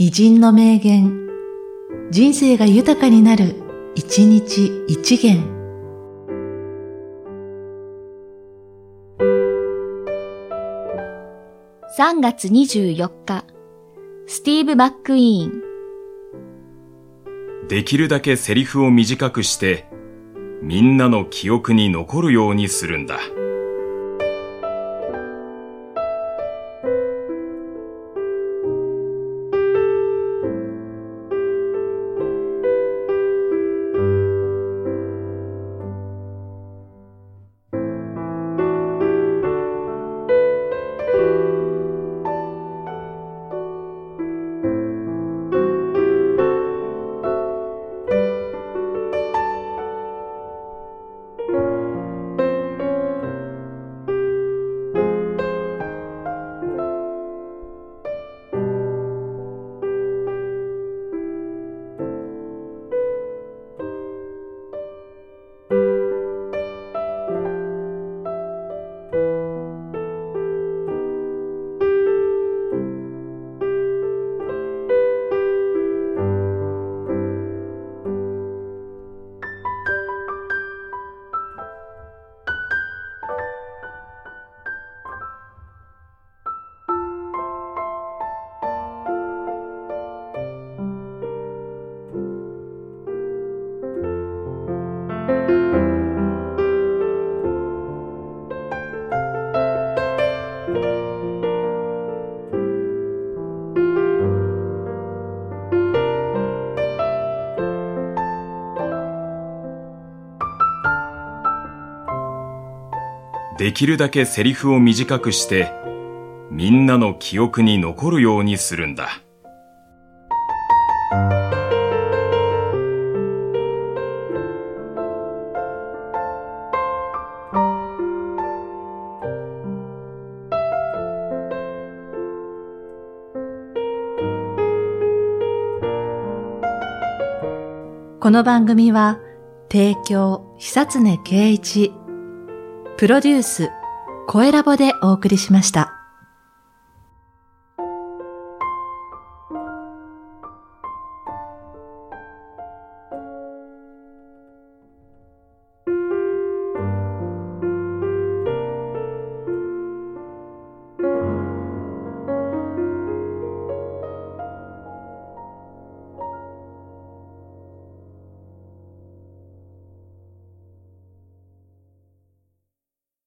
偉人の名言、人生が豊かになる、一日一元。3月24日、スティーブ・マック・イーン。できるだけセリフを短くして、みんなの記憶に残るようにするんだ。できるだけセリフを短くして、みんなの記憶に残るようにするんだ。この番組は、提供、久常圭一、プロデュース、声ラボでお送りしました。